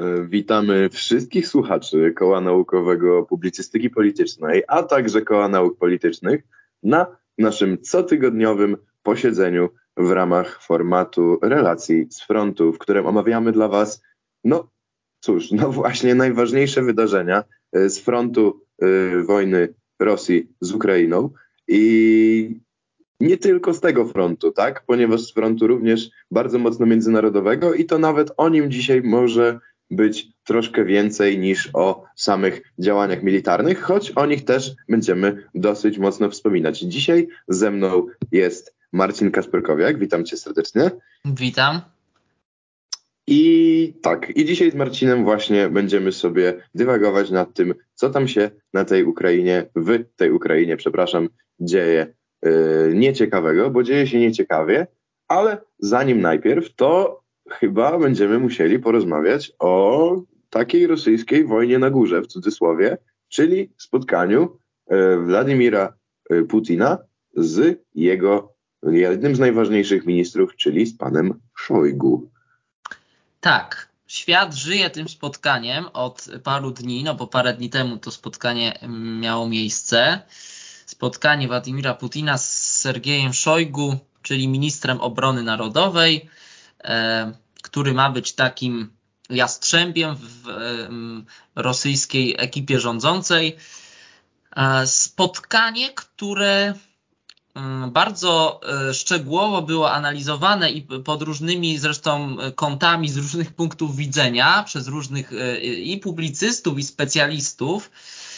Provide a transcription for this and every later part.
E, witamy wszystkich słuchaczy Koła Naukowego Publicystyki Politycznej, a także Koła Nauk Politycznych na naszym cotygodniowym posiedzeniu w ramach formatu relacji z frontu, w którym omawiamy dla Was, no cóż, no właśnie najważniejsze wydarzenia e, z frontu y, wojny Rosji z Ukrainą i nie tylko z tego frontu, tak? Ponieważ z frontu również bardzo mocno międzynarodowego i to nawet o nim dzisiaj może być troszkę więcej niż o samych działaniach militarnych, choć o nich też będziemy dosyć mocno wspominać. Dzisiaj ze mną jest Marcin Kasperkowiak. Witam cię serdecznie. Witam. I tak, i dzisiaj z Marcinem właśnie będziemy sobie dywagować nad tym, co tam się na tej Ukrainie, w tej Ukrainie, przepraszam, dzieje yy, nieciekawego, bo dzieje się nieciekawie, ale zanim najpierw, to chyba będziemy musieli porozmawiać o takiej rosyjskiej wojnie na górze, w cudzysłowie, czyli spotkaniu e, Władimira e, Putina z jego jednym z najważniejszych ministrów, czyli z panem Szojgu. Tak, świat żyje tym spotkaniem od paru dni, no bo parę dni temu to spotkanie miało miejsce. Spotkanie Władimira Putina z Sergiejem Szojgu, czyli ministrem obrony narodowej. E, który ma być takim jastrzębiem w rosyjskiej ekipie rządzącej. E, spotkanie, które bardzo e, szczegółowo było analizowane i pod różnymi zresztą kątami z różnych punktów widzenia przez różnych i publicystów, i specjalistów.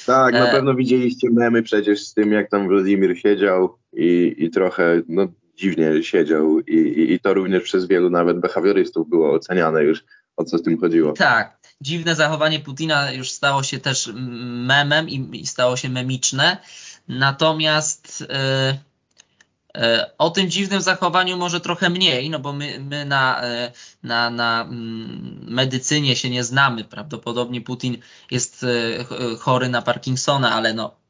Tak, na pewno widzieliście memy przecież z tym, jak tam Władimir siedział i, i trochę no, dziwnie siedział i, i, i to również przez wielu nawet behawiorystów było oceniane już, o co z tym chodziło. Tak, dziwne zachowanie Putina już stało się też memem i, stało się memiczne, natomiast e, e, o tym dziwnym zachowaniu może trochę mniej, no bo my, my na, e, na, na mm, medycynie się nie znamy. Prawdopodobnie Putin jest chory na Parkinsona, ale no,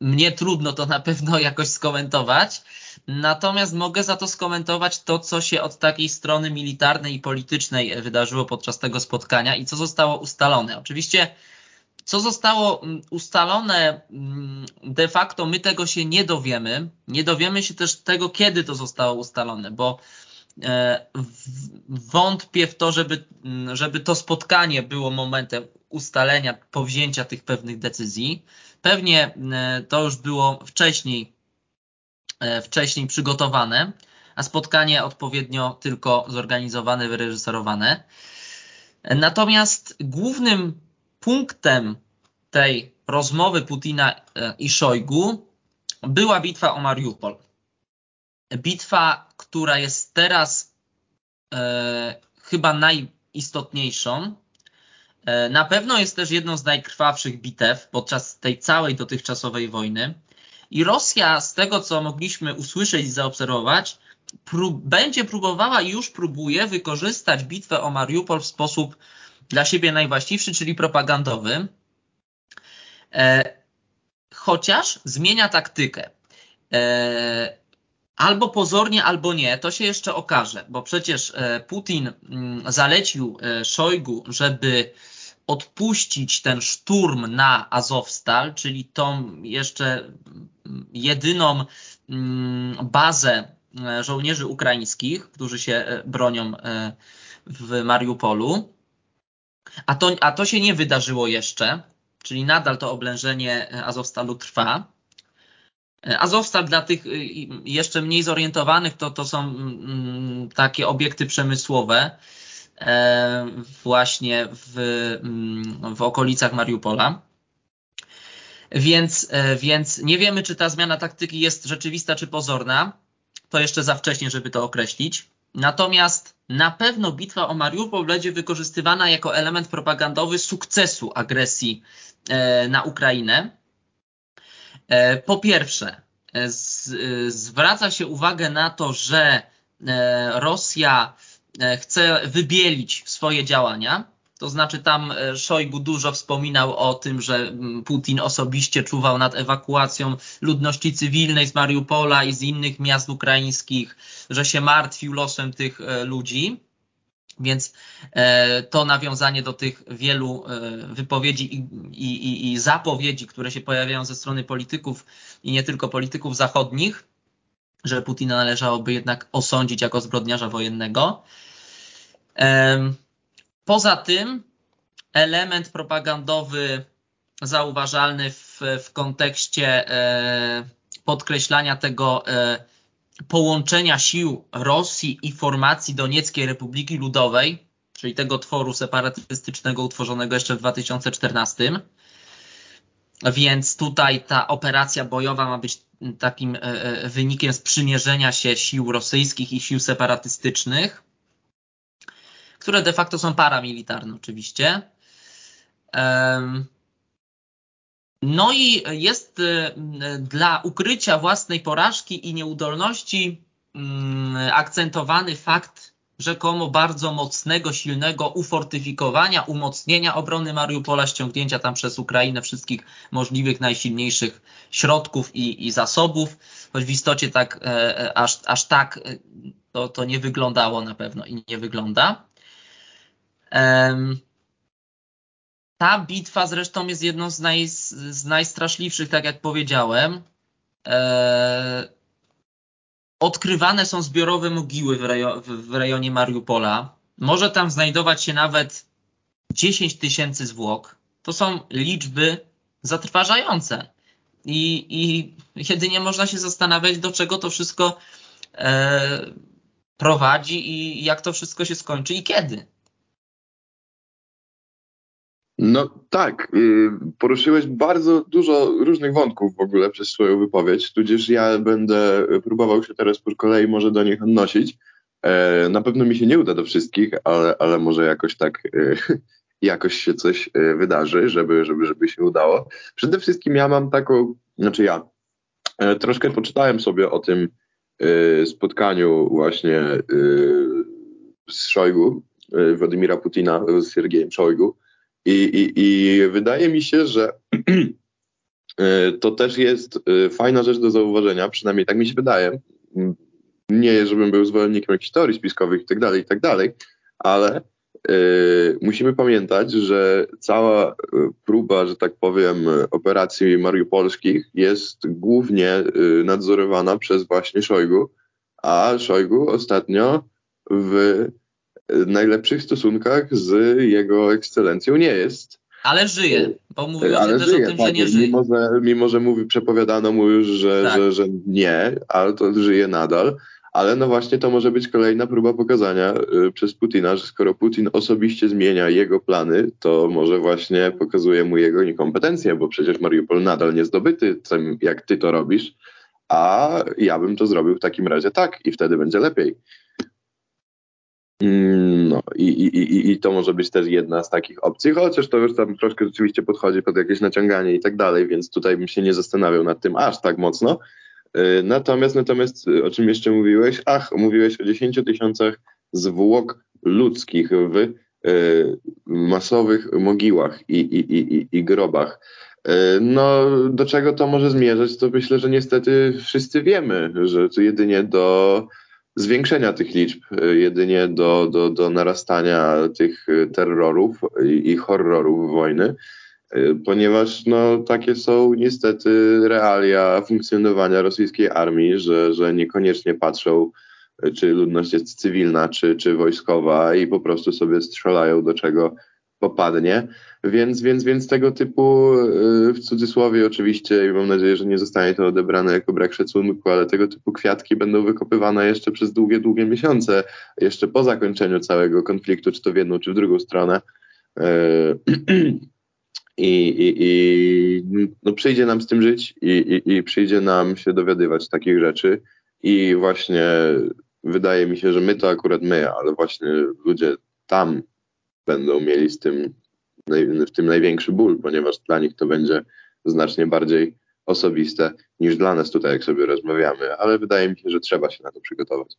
mnie trudno to na pewno jakoś skomentować. Natomiast mogę za to skomentować to, co się od takiej strony militarnej i politycznej wydarzyło podczas tego spotkania i co zostało ustalone. Oczywiście, co zostało mm, ustalone, mm, de facto my tego się nie dowiemy. Nie dowiemy się też tego, kiedy to zostało ustalone, bo e, wątpię w to, żeby, mm, żeby to spotkanie było momentem ustalenia, powzięcia tych pewnych decyzji. Pewnie e, to już było wcześniej E, wcześniej przygotowane, a spotkanie odpowiednio tylko zorganizowane, wyreżyserowane. Natomiast głównym punktem tej rozmowy Putina e, i Szojgu była bitwa o Mariupol. Bitwa, która jest teraz e, chyba najistotniejszą. E, na pewno jest też jedną z najkrwawszych bitew podczas tej całej dotychczasowej wojny. I Rosja, z tego co mogliśmy usłyszeć i zaobserwować, prób, będzie próbowała i już próbuje wykorzystać bitwę o Mariupol w sposób dla siebie najwłaściwszy, czyli propagandowy. E, chociaż zmienia taktykę. E, albo pozornie, albo nie, to się jeszcze okaże, bo przecież e, Putin mm, zalecił e, Szojgu, żeby odpuścić ten szturm na Azowstal, czyli tą jeszcze jedyną mm, bazę e, żołnierzy ukraińskich, którzy się e, bronią e, w Mariupolu. A to, a to się nie wydarzyło jeszcze, czyli nadal to oblężenie Azowstalu trwa. Azowstal dla tych jeszcze mniej zorientowanych to, to są mm, takie obiekty przemysłowe, właśnie w, mm, w okolicach Mariupola. Więc, e, więc nie wiemy, czy ta zmiana taktyki jest rzeczywista, czy pozorna. To jeszcze za wcześnie, żeby to określić. Natomiast na pewno bitwa o Mariupol będzie wykorzystywana jako element propagandowy sukcesu agresji e, na Ukrainę. Po pierwsze, zwraca się uwagę na to, że Rosja E, chce wybielić swoje działania. To znaczy tam e, Szojgu dużo wspominał o tym, że mm, Putin osobiście czuwał nad ewakuacją ludności cywilnej z Mariupola i z innych miast ukraińskich, że się martwił losem tych e, ludzi. Więc to nawiązanie do tych wielu wypowiedzi i, i, i, zapowiedzi, które się pojawiają ze strony polityków i nie tylko polityków zachodnich, że Putina należałoby jednak osądzić jako zbrodniarza wojennego. Poza tym element propagandowy zauważalny w, w kontekście e, podkreślania tego e, połączenia sił Rosji i formacji Donieckiej Republiki Ludowej, czyli tego tworu separatystycznego utworzonego jeszcze w 2014. Więc tutaj ta operacja bojowa ma być takim e, wynikiem sprzymierzenia się sił rosyjskich i sił separatystycznych, które de facto są paramilitarne oczywiście. No i jest y, dla ukrycia własnej porażki i nieudolności mm, akcentowany fakt rzekomo bardzo mocnego, silnego ufortyfikowania, umocnienia obrony Mariupola, ściągnięcia tam przez Ukrainę wszystkich możliwych, najsilniejszych środków i, i zasobów, choć w istocie tak, e, e aż, aż tak e, to, to nie wyglądało na pewno i nie wygląda. Ta bitwa zresztą jest jedną z, naj, z najstraszliwszych, tak jak powiedziałem. E, odkrywane są zbiorowe mogiły w, rejo, w rejonie Mariupola. Może tam znajdować się nawet 10 tysięcy zwłok. To są liczby zatrważające. I, I jedynie można się zastanawiać, do czego to wszystko e, prowadzi i jak to wszystko się skończy i kiedy. No tak, y, poruszyłeś bardzo dużo różnych wątków w ogóle przez swoją wypowiedź, tudzież ja będę próbował się teraz po kolei może do nich odnosić. E, na pewno mi się nie uda do wszystkich, ale, ale może jakoś tak y, jakoś się coś y, wydarzy, żeby, żeby, żeby się udało. Przede wszystkim ja mam taką, znaczy ja e, troszkę poczytałem sobie o tym spotkaniu właśnie z Szojgu, Władimira Putina z Siergiejem Szojgu, i, i, I wydaje mi się, że e, to też jest e, fajna rzecz do zauważenia, przynajmniej tak mi się wydaje. Nie, żebym był zwolennikiem jakichś teorii spiskowych i tak dalej, i tak ale y, musimy pamiętać, że cała próba, że tak powiem, operacji mariupolskich jest głównie y, nadzorowana przez właśnie Szojgu, a Szojgu ostatnio w najlepszych stosunkach z jego ekscelencją nie jest. Ale żyje, bo mówiło ale się żyje, też o tym, tak, że nie żyje. Mimo że, mimo, że mówi, przepowiadano mu już, że, tak. że, że nie, ale to żyje nadal. Ale no właśnie to może być kolejna próba pokazania y, przez Putina, że skoro Putin osobiście zmienia jego plany, to może właśnie pokazuje mu jego niekompetencję, bo przecież Mariupol nadal nie zdobyty, tym, jak ty to robisz, a ja bym to zrobił w takim razie tak i wtedy będzie lepiej. Mm, no i, i, i to może być też jedna z takich opcji, chociaż to już tam troszkę rzeczywiście podchodzi pod jakieś naciąganie i tak dalej, więc tutaj bym się nie zastanawiał nad tym aż tak mocno. Y, natomiast, natomiast y, o czym jeszcze mówiłeś? Ach, mówiłeś o 10 tysiącach zwłok ludzkich w y, masowych mogiłach i, i, i, i grobach. No, do czego to może zmierzać, to myślę, że niestety wszyscy wiemy, że to jedynie do zwiększenia tych liczb, e, jedynie do, do, do narastania tych e, terrorów i, i horrorów wojny, e, ponieważ no, takie są niestety realia funkcjonowania rosyjskiej armii, że, że niekoniecznie patrzą, czy ludność jest cywilna, czy, czy wojskowa i po prostu sobie strzelają do czego popadnie. Więc, więc, więc tego typu, y, w cudzysłowie oczywiście, i mam nadzieję, że nie zostanie to odebrane jako brak szacunku, ale tego typu kwiatki będą wykopywane jeszcze przez długie, długie miesiące, jeszcze po zakończeniu całego konfliktu, czy to w jedną, czy w drugą stronę. Y, I, i, i no przyjdzie nam z tym żyć i, i, i przyjdzie nam się dowiadywać takich rzeczy. I właśnie wydaje mi się, że my to akurat my, ale właśnie ludzie tam będą mieli z tym, w tym największy ból, ponieważ dla nich to będzie znacznie bardziej osobiste niż dla nas tutaj, jak sobie rozmawiamy, ale wydaje mi się, że trzeba się na to przygotować.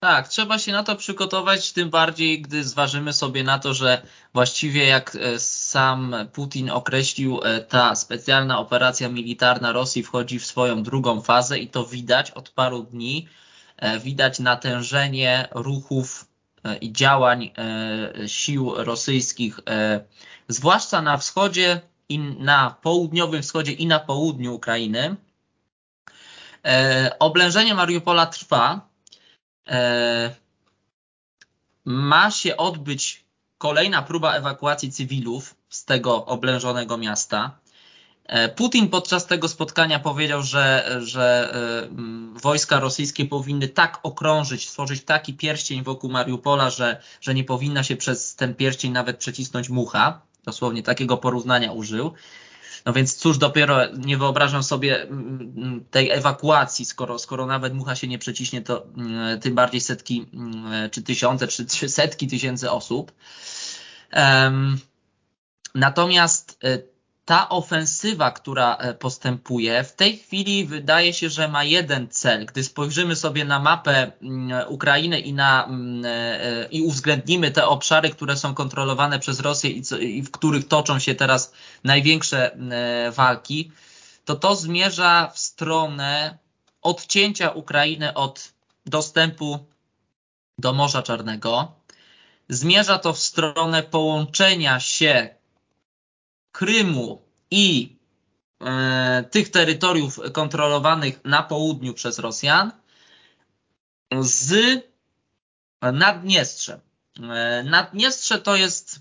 Tak, trzeba się na to przygotować, tym bardziej, gdy zważymy sobie na to, że właściwie jak e, sam Putin określił, e, ta specjalna operacja militarna Rosji wchodzi w swoją drugą fazę i to widać od paru dni. E, widać natężenie ruchów i działań sił rosyjskich, zwłaszcza na wschodzie i na południowym wschodzie i na południu Ukrainy. Oblężenie Mariupola trwa. Ma się odbyć kolejna próba ewakuacji cywilów z tego oblężonego miasta. E, Putin podczas tego spotkania powiedział, że, że e, wojska rosyjskie powinny tak okrążyć, stworzyć taki pierścień wokół Mariupola, że, że nie powinna się przez ten pierścień nawet przecisnąć mucha. Dosłownie takiego porównania użył. No więc cóż dopiero nie wyobrażam sobie tej ewakuacji, skoro, skoro nawet mucha się nie przeciśnie, to tym bardziej setki czy tysiące, czy setki tysięcy osób. Natomiast e, ta ofensywa, która e, postępuje, w tej chwili wydaje się, że ma jeden cel. Gdy spojrzymy sobie na mapę Ukrainy i, na, e, i uwzględnimy te obszary, które są kontrolowane przez Rosję i, i w których toczą się teraz największe walki, to to zmierza w stronę odcięcia Ukrainy od dostępu do Morza Czarnego. Zmierza to w stronę połączenia się Krymu i e, tych terytoriów kontrolowanych na południu przez Rosjan z Naddniestrzem. E, Naddniestrze to jest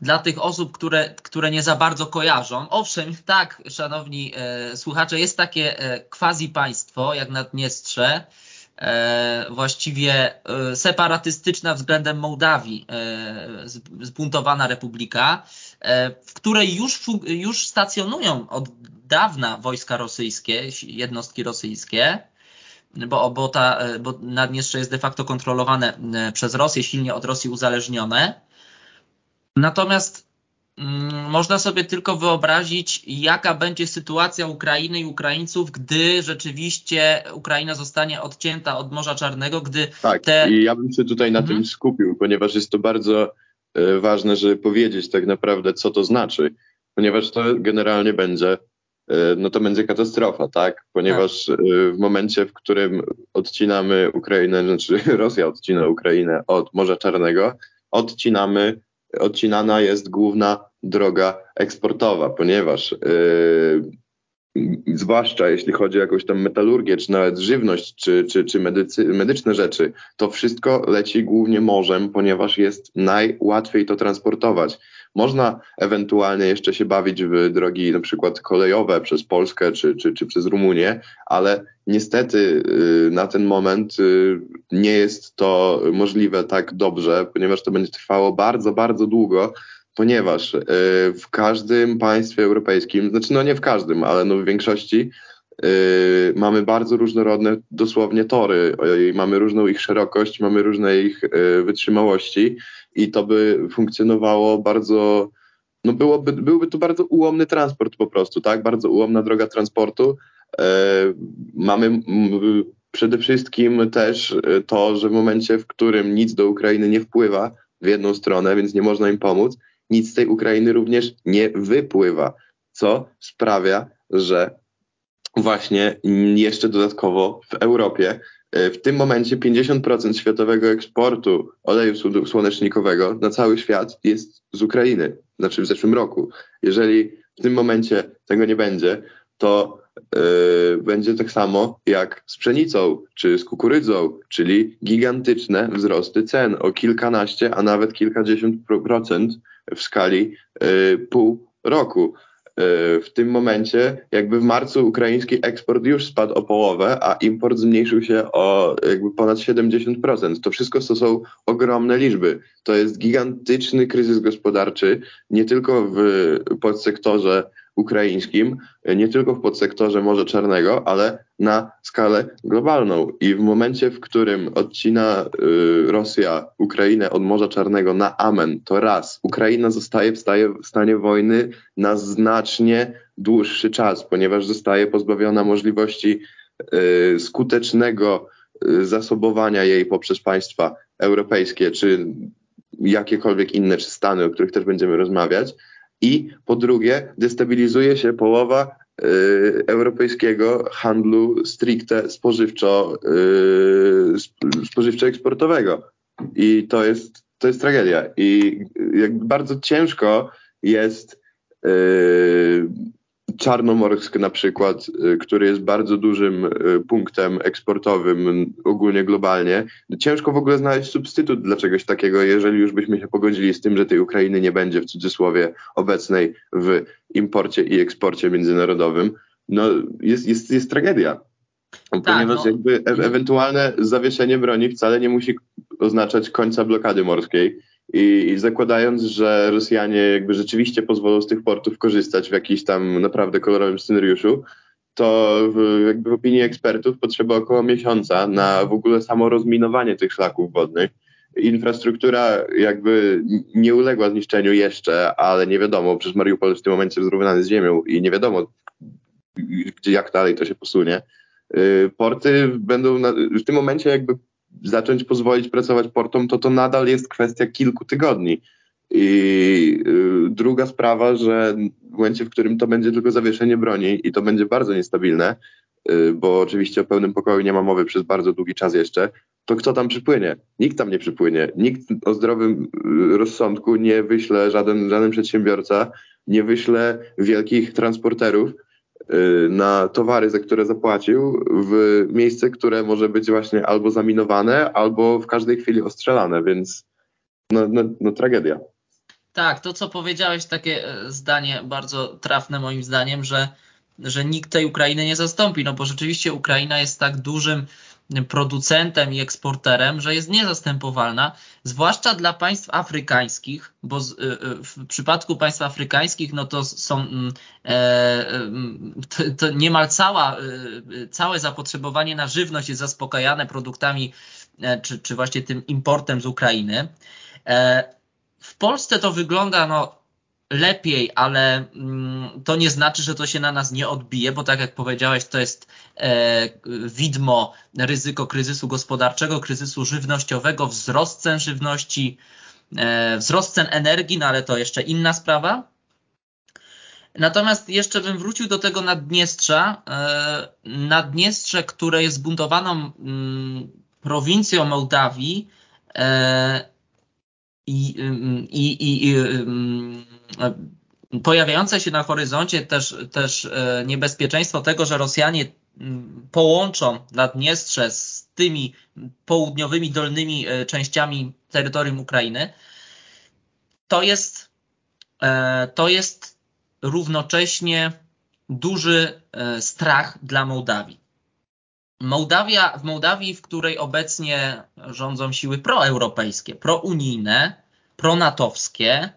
dla tych osób, które, które nie za bardzo kojarzą. Owszem, tak, szanowni e, słuchacze, jest takie e, quasi państwo jak Naddniestrze, E, właściwie e, separatystyczna względem Mołdawii zbuntowana republika, w której już, już stacjonują od dawna wojska rosyjskie, jednostki rosyjskie, bo, bo, ta, bo Naddniestrze jest de facto kontrolowane przez Rosję, silnie od Rosji uzależnione. Natomiast Mm, można sobie tylko wyobrazić, jaka będzie sytuacja Ukrainy i Ukraińców, gdy rzeczywiście Ukraina zostanie odcięta od Morza Czarnego, gdy tak, te... i ja bym się tutaj na mhm. tym skupił, ponieważ jest to bardzo e, ważne, żeby powiedzieć tak naprawdę, co to znaczy, ponieważ to generalnie będzie, e, no to będzie katastrofa, tak? Ponieważ tak. E, w momencie, w którym odcinamy Ukrainę, znaczy Rosja odcina Ukrainę od Morza Czarnego, odcinamy odcinana jest główna droga eksportowa, ponieważ yy, zwłaszcza jeśli chodzi o jakąś tam metalurgię, czy nawet żywność, czy, czy, czy medycy, medyczne rzeczy, to wszystko leci głównie morzem, ponieważ jest najłatwiej to transportować. Można ewentualnie jeszcze się bawić w drogi na przykład kolejowe przez Polskę czy, czy, czy przez Rumunię, ale niestety y, na ten moment y, nie jest to możliwe tak dobrze, ponieważ to będzie trwało bardzo, bardzo długo, ponieważ y, w każdym państwie europejskim, znaczy no nie w każdym, ale no w większości mamy bardzo różnorodne dosłownie tory, mamy różną ich szerokość, mamy różne ich wytrzymałości i to by funkcjonowało bardzo, no byłoby, byłby to bardzo ułomny transport po prostu, tak? Bardzo ułomna droga transportu. E, mamy przede wszystkim też to, że w momencie, w którym nic do Ukrainy nie wpływa w jedną stronę, więc nie można im pomóc, nic z tej Ukrainy również nie wypływa, co sprawia, że właśnie jeszcze dodatkowo w Europie E, w tym momencie 50% światowego eksportu oleju słonecznikowego na cały świat jest z Ukrainy, znaczy w zeszłym roku. Jeżeli w tym momencie tego nie będzie, to yy, będzie tak samo jak z pszenicą czy z kukurydzą, czyli gigantyczne wzrosty cen o kilkanaście, a nawet kilkadziesiąt procent w skali yy, pół roku. E, w tym momencie, jakby w marcu ukraiński eksport już spadł o połowę, a import zmniejszył się o jakby ponad 70%. To wszystko to są ogromne liczby. To jest gigantyczny kryzys gospodarczy, nie tylko w podsektorze ukraińskim, nie tylko w podsektorze Morza Czarnego, ale na skalę globalną. I w momencie, w którym odcina y, Rosja Ukrainę od Morza Czarnego na amen, to raz, Ukraina zostaje w, stanie wojny na znacznie dłuższy czas, ponieważ zostaje pozbawiona możliwości y, skutecznego y, zasobowania jej poprzez państwa europejskie, czy jakiekolwiek inne, czy Stany, o których też będziemy rozmawiać i po drugie destabilizuje się połowa y, europejskiego handlu stricte spożywczo, y, spożywczo-eksportowego. I to jest, to jest tragedia. I jakby bardzo ciężko jest y, Czarnomorsk na przykład, y, który jest bardzo dużym y, punktem eksportowym ogólnie globalnie, ciężko w ogóle znaleźć substytut dla czegoś takiego, jeżeli już byśmy się pogodzili z tym, że tej Ukrainy nie będzie w cudzysłowie obecnej w imporcie i eksporcie międzynarodowym. No jest, jest, jest tragedia. Tak, Ponieważ no. jakby e ewentualne zawieszenie broni wcale nie musi oznaczać końca blokady morskiej i, zakładając, że Rosjanie jakby rzeczywiście pozwolą z tych portów korzystać w jakimś tam naprawdę kolorowym scenariuszu, to w, jakby w opinii ekspertów potrzeba około miesiąca na w ogóle samo rozminowanie tych szlaków wodnych. Infrastruktura jakby nie uległa zniszczeniu jeszcze, ale nie wiadomo, przecież Mariupol w tym momencie jest zrównany z ziemią i nie wiadomo, gdzie, jak dalej to się posunie. Y, porty będą na, w tym momencie jakby zacząć pozwolić pracować portom, to to nadal jest kwestia kilku tygodni. I y, druga sprawa, że w momencie, w którym to będzie tylko zawieszenie broni i to będzie bardzo niestabilne, y, bo oczywiście o pełnym pokoju nie ma mowy przez bardzo długi czas jeszcze, to kto tam przypłynie? Nikt tam nie przypłynie. Nikt o zdrowym y, rozsądku nie wyśle, żaden, żaden przedsiębiorca nie wyśle wielkich transporterów, na towary, za które zapłacił, w miejsce, które może być właśnie albo zaminowane, albo w każdej chwili ostrzelane, więc no, no, no tragedia. Tak, to co powiedziałeś, takie e, zdanie bardzo trafne moim zdaniem, że, że nikt tej Ukrainy nie zastąpi, no bo rzeczywiście Ukraina jest tak dużym producentem i eksporterem, że jest niezastępowalna, zwłaszcza dla państw afrykańskich, bo y, y, w przypadku państw afrykańskich no to są mm, e, mm, to, to niemal cała, y, całe zapotrzebowanie na żywność jest zaspokajane produktami e, czy, czy właśnie tym importem z Ukrainy. E, w Polsce to wygląda no, lepiej, ale mm, to nie znaczy, że to się na nas nie odbije, bo tak jak powiedziałeś, to jest e, widmo ryzyko kryzysu gospodarczego, kryzysu żywnościowego, wzrost cen żywności, e, wzrost cen energii, no ale to jeszcze inna sprawa. Natomiast jeszcze bym wrócił do tego Naddniestrza. E, Naddniestrze, które jest zbuntowaną mm, prowincją Mołdawii, i, i, i pojawiające się na horyzoncie też, też e, niebezpieczeństwo tego, że Rosjanie połączą Naddniestrze z tymi południowymi, dolnymi e, częściami terytorium Ukrainy, to jest, e, to jest równocześnie duży strach dla Mołdawii. Mołdawia, w Mołdawii, w której obecnie rządzą siły proeuropejskie, prounijne, pronatowskie,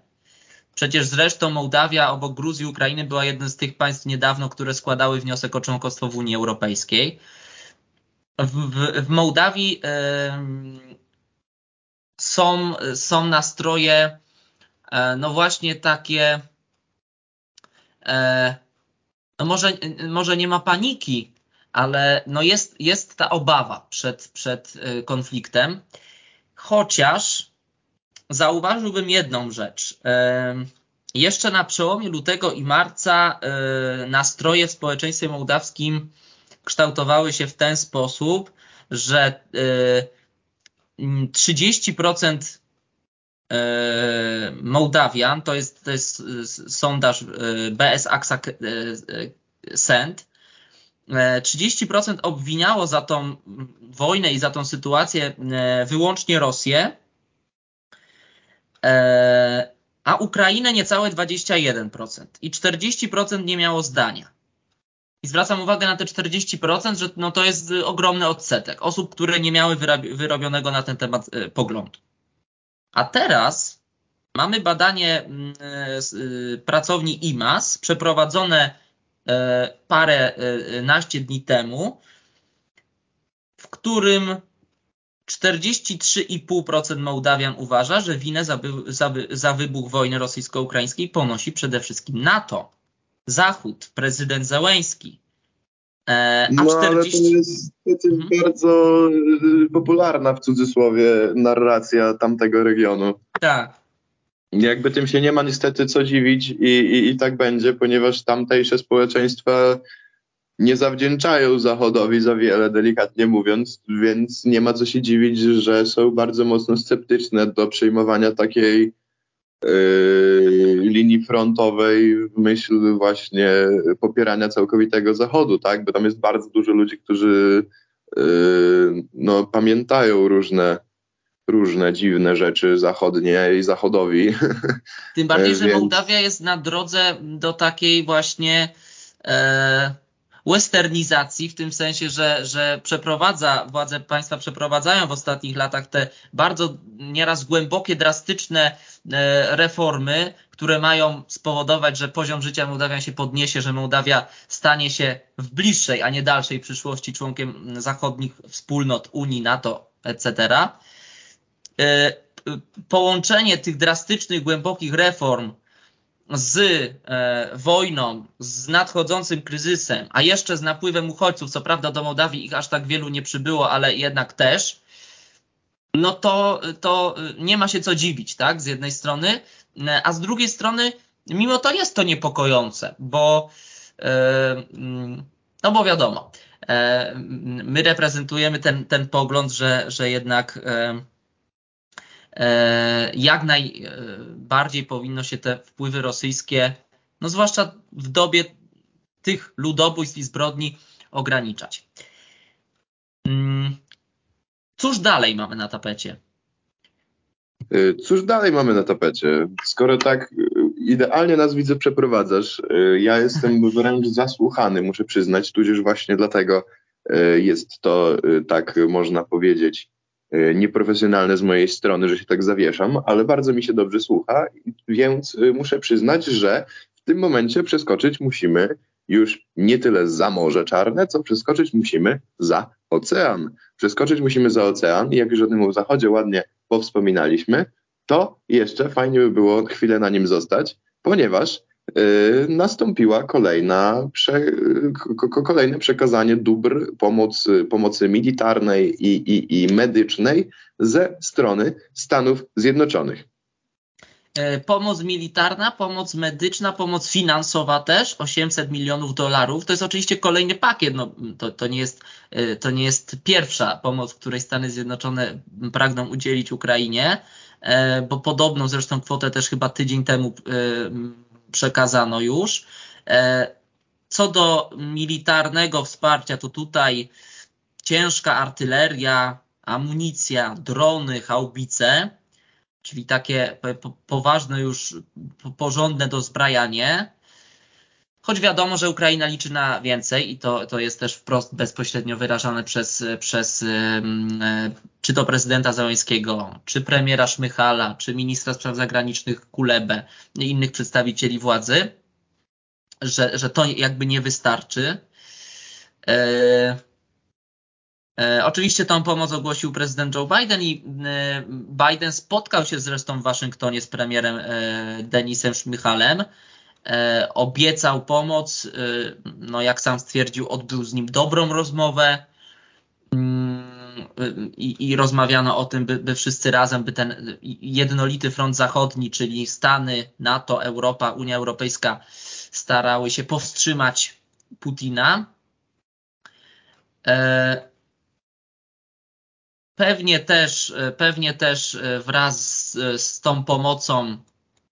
przecież zresztą Mołdawia obok Gruzji Ukrainy była jednym z tych państw niedawno, które składały wniosek o członkostwo w Unii Europejskiej. W, w, w Mołdawii są, są nastroje, y, no właśnie takie, y, no może, może nie ma paniki, ale no jest, jest ta obawa przed, przed y, konfliktem, chociaż zauważyłbym jedną rzecz. Jeszcze na przełomie lutego i marca y, nastroje w społeczeństwie mołdawskim kształtowały się w ten sposób, że 30% y, Mołdawian, to jest, to jest sondaż BS AXA Cent, 30% obwiniało za tą wojnę i za tą sytuację e, wyłącznie Rosję, e, a Ukrainę niecałe 21% i 40% nie miało zdania. I zwracam uwagę na te 40%, że no to jest ogromny odsetek osób, które nie miały wyrobionego na ten temat e, poglądu. A teraz mamy badanie mm, pracowni IMAS przeprowadzone E, parę e, naście dni temu, w którym 43,5% Mołdawian uważa, że winę za, za, za wybuch wojny rosyjsko-ukraińskiej ponosi przede wszystkim NATO, Zachód, prezydent Załęski. E, a no 40... ale to jest, mhm. bardzo popularna w cudzysłowie narracja tamtego regionu. Tak. Jakby tym się nie ma niestety co dziwić i, i, i tak będzie, ponieważ tamtejsze społeczeństwa nie zawdzięczają Zachodowi za wiele, delikatnie mówiąc, więc nie ma co się dziwić, że są bardzo mocno sceptyczne do przyjmowania takiej yy, linii frontowej w myśl właśnie popierania całkowitego Zachodu, tak? Bo tam jest bardzo dużo ludzi, którzy yy, no, pamiętają różne różne dziwne rzeczy zachodnie i zachodowi. Tym bardziej, że. Mołdawia jest na drodze do takiej właśnie e, westernizacji, w tym sensie, że, że przeprowadza, władze państwa przeprowadzają w ostatnich latach te bardzo nieraz głębokie, drastyczne e, reformy, które mają spowodować, że poziom życia Mołdawian się podniesie, że Mołdawia stanie się w bliższej, a nie dalszej przyszłości członkiem zachodnich wspólnot Unii, NATO, etc. E, połączenie tych drastycznych, głębokich reform z e, wojną, z nadchodzącym kryzysem, a jeszcze z napływem uchodźców, co prawda do Mołdawii ich aż tak wielu nie przybyło, ale jednak też, no to, to nie ma się co dziwić, tak, z jednej strony, a z drugiej strony, mimo to jest to niepokojące, bo, e, no bo wiadomo, e, my reprezentujemy ten, ten pogląd, że, że jednak E, jak najbardziej powinno się te wpływy rosyjskie, no zwłaszcza w dobie tych ludobójstw i zbrodni, ograniczać. Mm, cóż dalej mamy na tapecie? E, cóż dalej mamy na tapecie? Skoro tak e, idealnie nas widzę przeprowadzasz, ja jestem wręcz zasłuchany, muszę przyznać, tudzież właśnie dlatego jest to, tak można powiedzieć, E, nieprofesjonalne z mojej strony, że się tak zawieszam, ale bardzo mi się dobrze słucha, więc e, muszę przyznać, że w tym momencie przeskoczyć musimy już nie tyle za Morze Czarne, co przeskoczyć musimy za ocean. Przeskoczyć musimy za ocean i jak już o tym zachodzie ładnie powspominaliśmy, to jeszcze fajnie by było chwilę na nim zostać, ponieważ Y, nastąpiła kolejna, prze, kolejne przekazanie dóbr pomocy, pomocy militarnej i, i, i medycznej ze strony Stanów Zjednoczonych. E, pomoc militarna, pomoc medyczna, pomoc finansowa też, 800 milionów dolarów. To jest oczywiście kolejny pakiet. No, to, to, nie jest, e, to nie jest pierwsza pomoc, której Stany Zjednoczone pragną udzielić Ukrainie, e, bo podobną zresztą kwotę też chyba tydzień temu przekazano już. E, co do militarnego wsparcia, to tutaj ciężka artyleria, amunicja, drony, haubice, czyli takie poważne już, porządne dozbrajanie. Choć wiadomo, że Ukraina liczy na więcej i to, to jest też wprost bezpośrednio wyrażane przez, przez e, czy to prezydenta Załęskiego, czy premiera Szmychala, czy ministra spraw zagranicznych Kulebę i innych przedstawicieli władzy, że, że to jakby nie wystarczy. E, e, oczywiście tą pomoc ogłosił prezydent Joe Biden i e, Biden spotkał się zresztą w Waszyngtonie z premierem e, Denisem Szmychalem obiecał pomoc, e, no jak sam stwierdził, odbył z nim dobrą rozmowę mm, i, i rozmawiano o tym, by, by wszyscy razem, by ten jednolity front zachodni, czyli Stany, NATO, Europa, Unia Europejska starały się powstrzymać Putina. E, pewnie też, pewnie też wraz z, z tą pomocą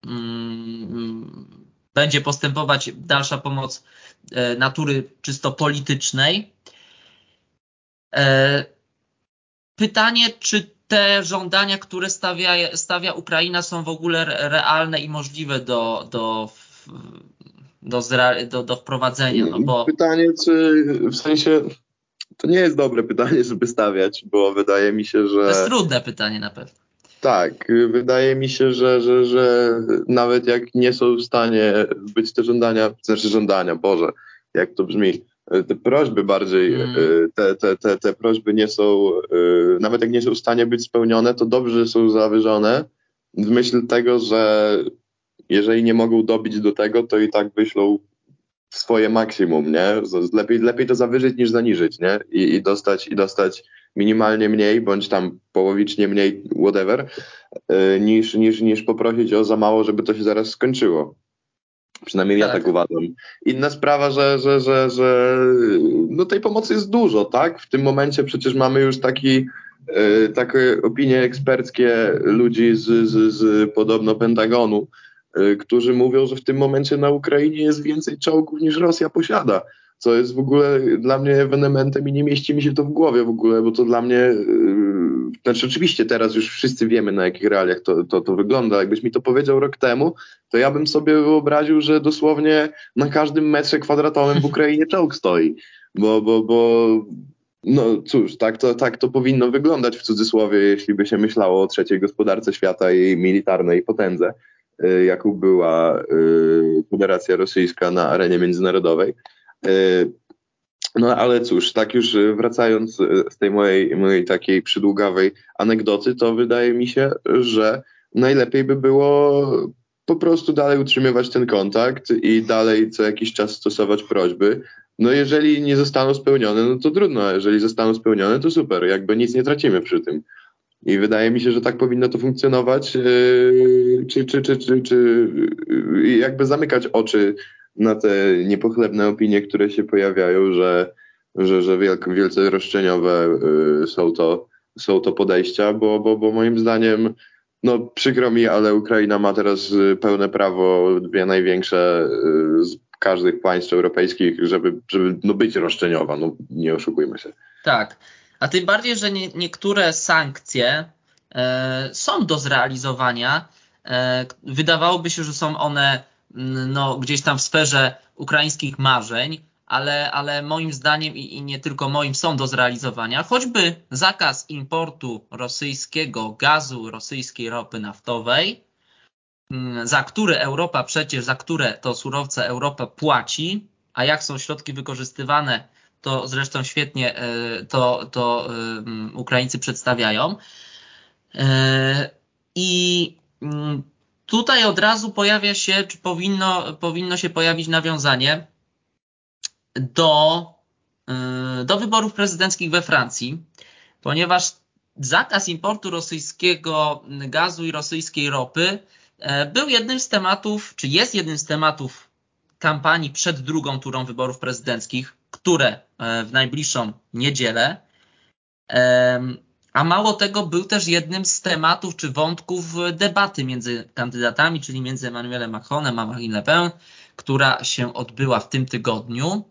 mm, będzie postępować dalsza pomoc e, natury czysto politycznej. E, pytanie, czy te żądania, które stawia, stawia Ukraina, są w ogóle realne i możliwe do, do, do, do, do wprowadzenia? No bo... Pytanie, czy w sensie to nie jest dobre pytanie, żeby stawiać, bo wydaje mi się, że. To jest trudne pytanie na pewno. Tak, wydaje mi się, że, że, że nawet jak nie są w stanie być te żądania, znaczy żądania, Boże, jak to brzmi, te prośby bardziej, mm. te, te, te, te prośby nie są, nawet jak nie są w stanie być spełnione, to dobrze są zawyżone w myśl tego, że jeżeli nie mogą dobić do tego, to i tak wyślą swoje maksimum, nie? Lepiej, lepiej to zawyżyć niż zaniżyć, nie? I, i dostać, i dostać minimalnie mniej, bądź tam połowicznie mniej, whatever, e, niż, niż, niż poprosić o za mało, żeby to się zaraz skończyło. Przynajmniej tak. ja tak uważam. Inna sprawa, że, że, że, że no tej pomocy jest dużo, tak? W tym momencie przecież mamy już taki, e, takie opinie eksperckie ludzi z, z, z podobno Pentagonu, e, którzy mówią, że w tym momencie na Ukrainie jest więcej czołgów niż Rosja posiada co jest w ogóle dla mnie ewenementem i nie mieści mi się to w głowie w ogóle, bo to dla mnie, yy, znaczy oczywiście teraz już wszyscy wiemy na jakich realiach to, to, to wygląda, jakbyś mi to powiedział rok temu, to ja bym sobie wyobraził, że dosłownie na każdym metrze kwadratowym w Ukrainie czołg stoi, bo, bo, bo no cóż, tak to, tak to powinno wyglądać w cudzysłowie, jeśli by się myślało o trzeciej gospodarce świata i militarnej potędze, yy, jaką była yy, Federacja Rosyjska na arenie międzynarodowej. E, no ale cóż, tak już wracając e, z tej mojej, mojej takiej przydługawej anegdoty, to wydaje mi się, że najlepiej by było po prostu dalej utrzymywać ten kontakt i dalej co jakiś czas stosować prośby. No jeżeli nie zostaną spełnione, no to trudno, a jeżeli zostaną spełnione, to super, jakby nic nie tracimy przy tym. I wydaje mi się, że tak powinno to funkcjonować, e, czy, czy, czy, czy, czy jakby zamykać oczy na te niepochlebne opinie, które się pojawiają, że, że, że wielce roszczeniowe y, są, to, są to podejścia, bo, bo, bo moim zdaniem no przykro mi, ale Ukraina ma teraz y, pełne prawo, dwie największe y, z każdych państw europejskich, żeby, żeby no być roszczeniowa, no nie oszukujmy się. Tak, a tym bardziej, że nie, niektóre sankcje e, są do zrealizowania. E, wydawałoby się, że są one no, gdzieś tam w sferze ukraińskich marzeń, ale, ale moim zdaniem i, i, nie tylko moim są do zrealizowania, choćby zakaz importu rosyjskiego gazu, rosyjskiej ropy naftowej, mm, za które Europa przecież, za które to surowce Europa płaci, a jak są środki wykorzystywane, to zresztą świetnie e, to, to e, Ukraińcy przedstawiają. E, I mm, Tutaj od razu pojawia się, czy powinno, powinno się pojawić nawiązanie do, yy, do wyborów prezydenckich we Francji, ponieważ zakaz importu rosyjskiego gazu i rosyjskiej ropy yy, był jednym z tematów, czy jest jednym z tematów kampanii przed drugą turą wyborów prezydenckich, które yy, w najbliższą niedzielę a mało tego, był też jednym z tematów czy wątków debaty między kandydatami, czyli między Emmanuelem Macronem a Marine Le Pen, która się odbyła w tym tygodniu.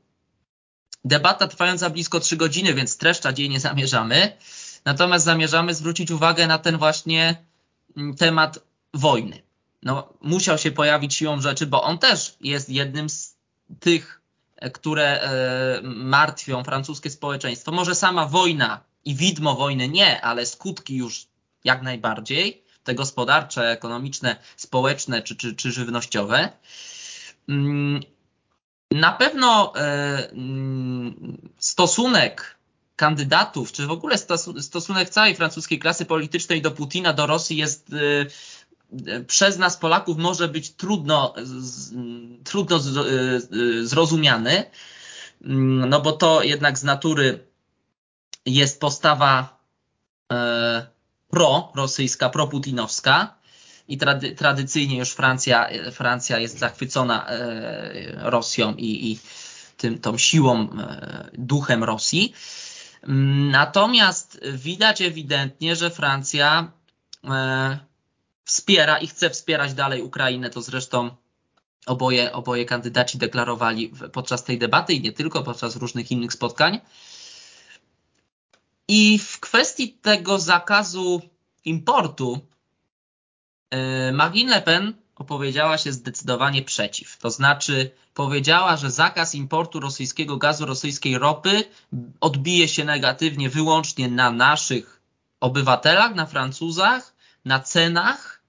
Debata trwająca blisko trzy godziny, więc streszczać jej nie zamierzamy. Natomiast zamierzamy zwrócić uwagę na ten właśnie mm, temat wojny. No, musiał się pojawić siłą rzeczy, bo on też jest jednym z tych, e, które e, martwią francuskie społeczeństwo. Może sama wojna i widmo wojny nie, ale skutki już jak najbardziej, te gospodarcze, ekonomiczne, społeczne czy, czy, czy żywnościowe. Mm, na pewno e, mm, stosunek kandydatów, czy w ogóle stosunek całej francuskiej klasy politycznej do Putina, do Rosji jest e, przez nas Polaków może być trudno, trudno e, zrozumiany, mm, no bo to jednak z natury jest postawa e, pro-rosyjska, pro-putinowska i trady, tradycyjnie już Francja, Francja jest zachwycona e, Rosją i, i tym, tą siłą, e, duchem Rosji. Natomiast widać ewidentnie, że Francja e, wspiera i chce wspierać dalej Ukrainę. To zresztą oboje, oboje kandydaci deklarowali podczas tej debaty i nie tylko, podczas różnych innych spotkań. I w kwestii tego zakazu importu e, Marine Le Pen opowiedziała się zdecydowanie przeciw. To znaczy powiedziała, że zakaz importu rosyjskiego gazu, rosyjskiej ropy odbije się negatywnie wyłącznie na naszych obywatelach, na Francuzach, na cenach,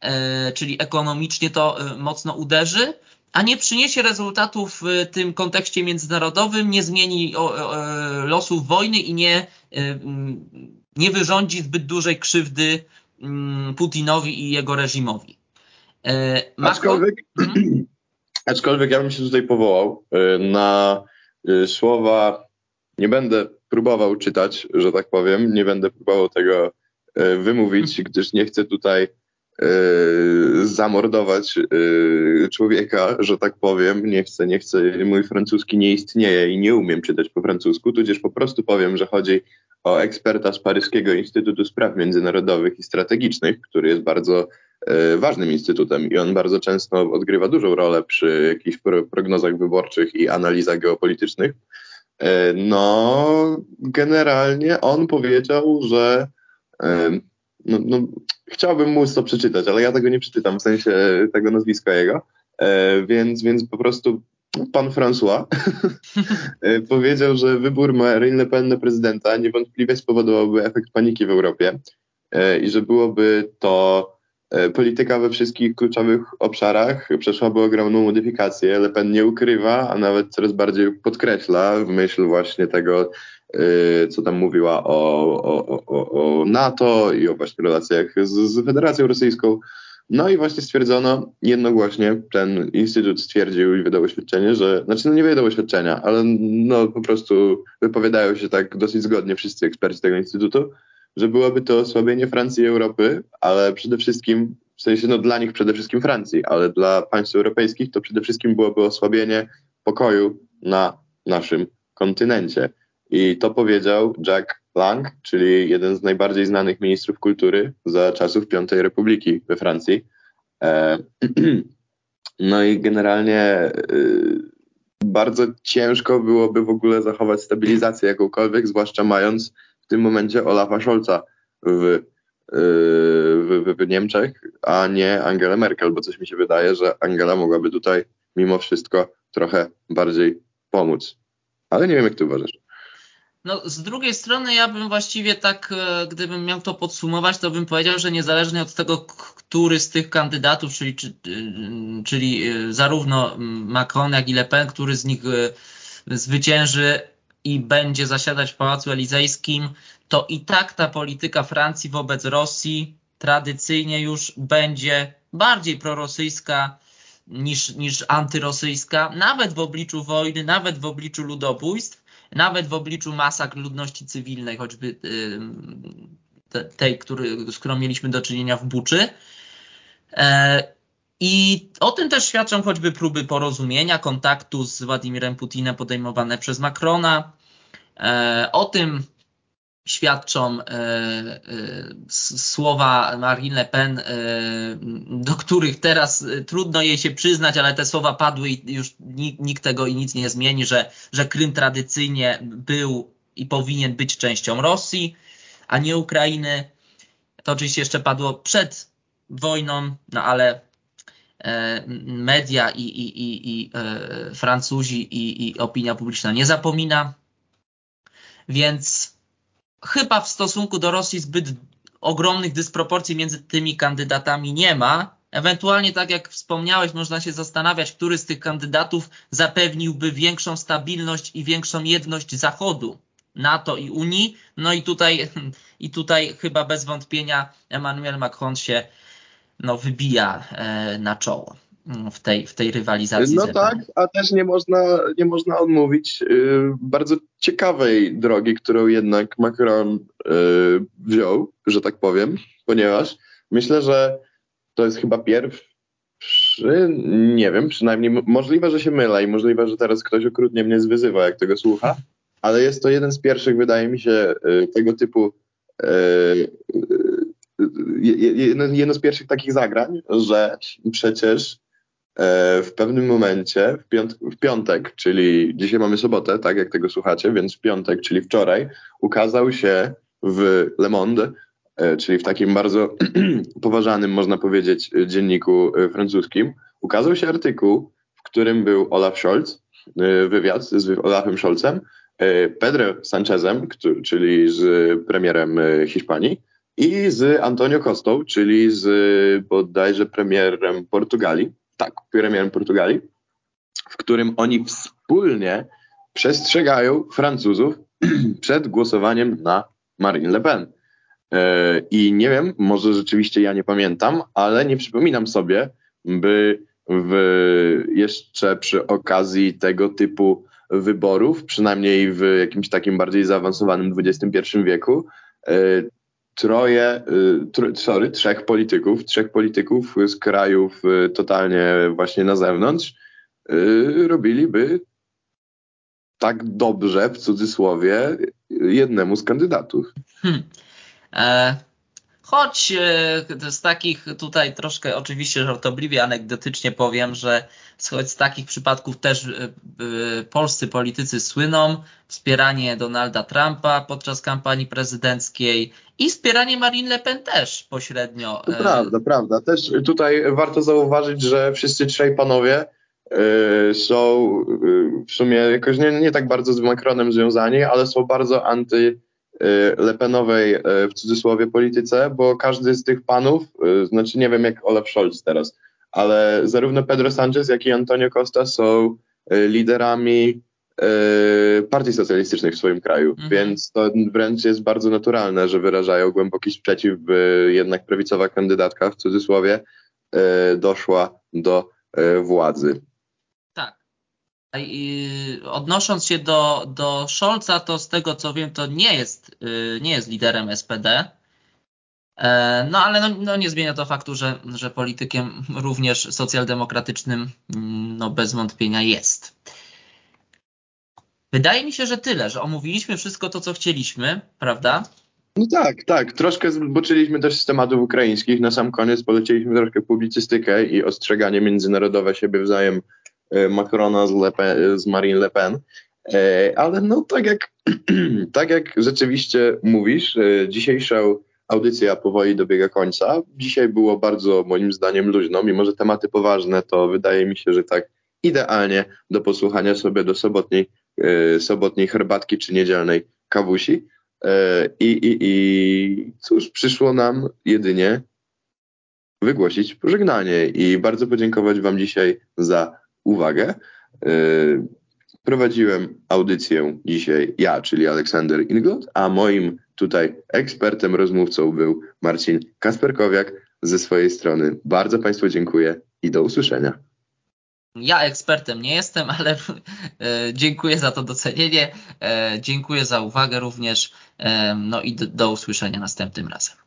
e, czyli ekonomicznie to e, mocno uderzy, a nie przyniesie rezultatów w tym kontekście międzynarodowym, nie zmieni losów wojny i nie, y, nie wyrządzi zbyt dużej krzywdy mm, Putinowi i jego reżimowi. E, aczkolwiek, mhm. aczkolwiek ja bym się tutaj powołał na słowa Nie będę próbował czytać, że tak powiem, nie będę próbował tego e, wymówić, gdyż nie chcę tutaj e, zamordować e, człowieka, że tak powiem. Nie chcę, nie chcę, mój francuski nie istnieje i nie umiem czytać po francusku, tudzież po prostu powiem, że chodzi o eksperta z Paryskiego Instytutu Spraw Międzynarodowych i Strategicznych, który jest bardzo ważnym instytutem i on bardzo często odgrywa dużą rolę przy jakichś prognozach wyborczych i analizach geopolitycznych. No, generalnie on powiedział, że no, no, chciałbym móc to przeczytać, ale ja tego nie przeczytam, w sensie tego nazwiska jego, e, więc, więc po prostu pan François powiedział, że wybór Marine Le Pen na prezydenta niewątpliwie spowodowałby efekt paniki w Europie i że byłoby to E, polityka we wszystkich kluczowych obszarach przeszłaby ogromną modyfikację. Le Pen nie ukrywa, a nawet coraz bardziej podkreśla w myśl właśnie tego, e, co tam mówiła o, o, o, o NATO i o właśnie relacjach z, z Federacją Rosyjską. No i właśnie stwierdzono jednogłośnie, ten instytut stwierdził i wydał oświadczenie, że, znaczy no nie wydał oświadczenia, ale no po prostu wypowiadają się tak dosyć zgodnie wszyscy eksperci tego instytutu, że byłoby to osłabienie Francji i Europy, ale przede wszystkim, w sensie no dla nich przede wszystkim Francji, ale dla państw europejskich to przede wszystkim byłoby osłabienie pokoju na naszym kontynencie. I to powiedział Jack Lang, czyli jeden z najbardziej znanych ministrów kultury za czasów Piątej Republiki we Francji. E, no i generalnie y, bardzo ciężko byłoby w ogóle zachować stabilizację jakąkolwiek, zwłaszcza mając w tym momencie Olafa Scholza w, yy, w, w, Niemczech, a nie Angela Merkel, bo coś mi się wydaje, że Angela mogłaby tutaj mimo wszystko trochę bardziej pomóc. Ale nie wiem, jak ty uważasz. No, z drugiej strony ja bym właściwie tak, e, gdybym miał to podsumować, to bym powiedział, że niezależnie od tego, który z tych kandydatów, czyli, czy, y, czyli y, zarówno Macron, jak i Le Pen, który z nich y, zwycięży, i będzie zasiadać w Pałacu Elizejskim, to i tak ta polityka Francji wobec Rosji tradycyjnie już będzie bardziej prorosyjska niż, niż antyrosyjska, nawet w obliczu wojny, nawet w obliczu ludobójstw, nawet w obliczu masakr ludności cywilnej, choćby tej, który, z którą mieliśmy do czynienia w Buczy. E, i o tym też świadczą choćby próby porozumienia, kontaktu z Władimirem Putinem podejmowane przez Macrona. E, o tym świadczą e, e, słowa Marine Le Pen, do których teraz trudno jej się przyznać, ale te słowa padły i już nikt tego i nic nie zmieni, że, że Krym tradycyjnie był i powinien być częścią Rosji, a nie Ukrainy. To oczywiście jeszcze padło przed wojną, no ale E, media i, i, i, i e, Francuzi i, i opinia publiczna nie zapomina. Więc chyba w stosunku do Rosji zbyt ogromnych dysproporcji między tymi kandydatami nie ma. Ewentualnie, tak jak wspomniałeś, można się zastanawiać, który z tych kandydatów zapewniłby większą stabilność i większą jedność Zachodu, NATO i Unii. No i tutaj, i tutaj chyba bez wątpienia Emmanuel Macron się no, wybija e, na czoło w tej, w tej rywalizacji. No tak, a też nie można, nie można odmówić y, bardzo ciekawej drogi, którą jednak Macron y, wziął, że tak powiem, ponieważ myślę, że to jest chyba pierwszy, nie wiem, przynajmniej możliwe, że się mylę i możliwe, że teraz ktoś okrutnie mnie zwyzywa, jak tego słucha, ale jest to jeden z pierwszych, wydaje mi się, y, tego typu jedno, jedno z pierwszych takich zagrań, że przecież w pewnym momencie, w, piąt, w, piątek, czyli dzisiaj mamy sobotę, tak jak tego słuchacie, więc w piątek, czyli wczoraj, ukazał się w Le Monde, e, czyli w takim bardzo poważanym, można powiedzieć, dzienniku e, francuskim, ukazał się artykuł, w którym był Olaf Scholz, wywiad z Olafem Scholzem, Pedro Sanchezem, czyli z premierem Hiszpanii, i z Antonio Costą, czyli z bodajże premierem Portugalii, tak, premierem Portugalii, w którym oni wspólnie przestrzegają Francuzów przed głosowaniem na Marine Le Pen. E, I nie wiem, może rzeczywiście ja nie pamiętam, ale nie przypominam sobie, by w, jeszcze przy okazji tego typu wyborów, przynajmniej w jakimś takim bardziej zaawansowanym XXI wieku, troje, tr sorry, trzech polityków, trzech polityków z krajów totalnie właśnie na zewnątrz robiliby tak dobrze, w cudzysłowie, jednemu z kandydatów. Hmm. E, choć e, z takich tutaj troszkę oczywiście żartobliwie, anegdotycznie powiem, że choć z takich przypadków też e, e, polscy politycy słyną, wspieranie Donalda Trumpa podczas kampanii prezydenckiej i wspieranie Marine Le Pen też pośrednio. To prawda, prawda. Też tutaj warto zauważyć, że wszyscy trzej panowie Y, są y, w sumie jakoś nie, nie tak bardzo z Macronem związani, ale są bardzo anty Lepenowej w cudzysłowie polityce, bo każdy z tych panów, znaczy nie wiem jak Olaf Scholz teraz, ale zarówno Pedro Sanchez, jak i Antonio Costa są liderami partii socjalistycznej w swoim kraju, mhm. więc to wręcz jest bardzo naturalne, że wyrażają głęboki sprzeciw, by jednak prawicowa kandydatka w cudzysłowie doszła do władzy. Odnosząc się do, do Scholza, to z tego co wiem, to nie jest, nie jest liderem SPD. E, no ale no, no nie zmienia to faktu, że, że politykiem również socjaldemokratycznym mm, no bez wątpienia jest. Wydaje mi się, że tyle, że omówiliśmy wszystko to, co chcieliśmy, prawda? No tak, tak. Troszkę zboczyliśmy też z tematów ukraińskich. Na sam koniec polecieliśmy troszkę publicystykę i ostrzeganie międzynarodowe siebie wzajem E, Macrona z, Le Pen, z Marine Le Pen. E, ale no tak jak, tak jak rzeczywiście mówisz, e, dzisiejsza audycja powoli dobiega końca. Dzisiaj było bardzo moim zdaniem luźno, mimo że tematy poważne, to wydaje mi się, że tak idealnie do posłuchania sobie do sobotniej, sobotniej herbatki czy niedzielnej kawusi. I, i, I cóż, przyszło nam jedynie wygłosić pożegnanie i bardzo podziękować Wam dzisiaj za uwagę. Y, prowadziłem audycję dzisiaj ja, czyli Aleksander Inglot, a moim tutaj ekspertem, rozmówcą był Marcin Kasperkowiak. Ze swojej strony bardzo Państwu dziękuję i do usłyszenia. Ja ekspertem nie jestem, ale e, dziękuję za to docenienie. E, dziękuję za uwagę również. E, no i do, do usłyszenia następnym razem.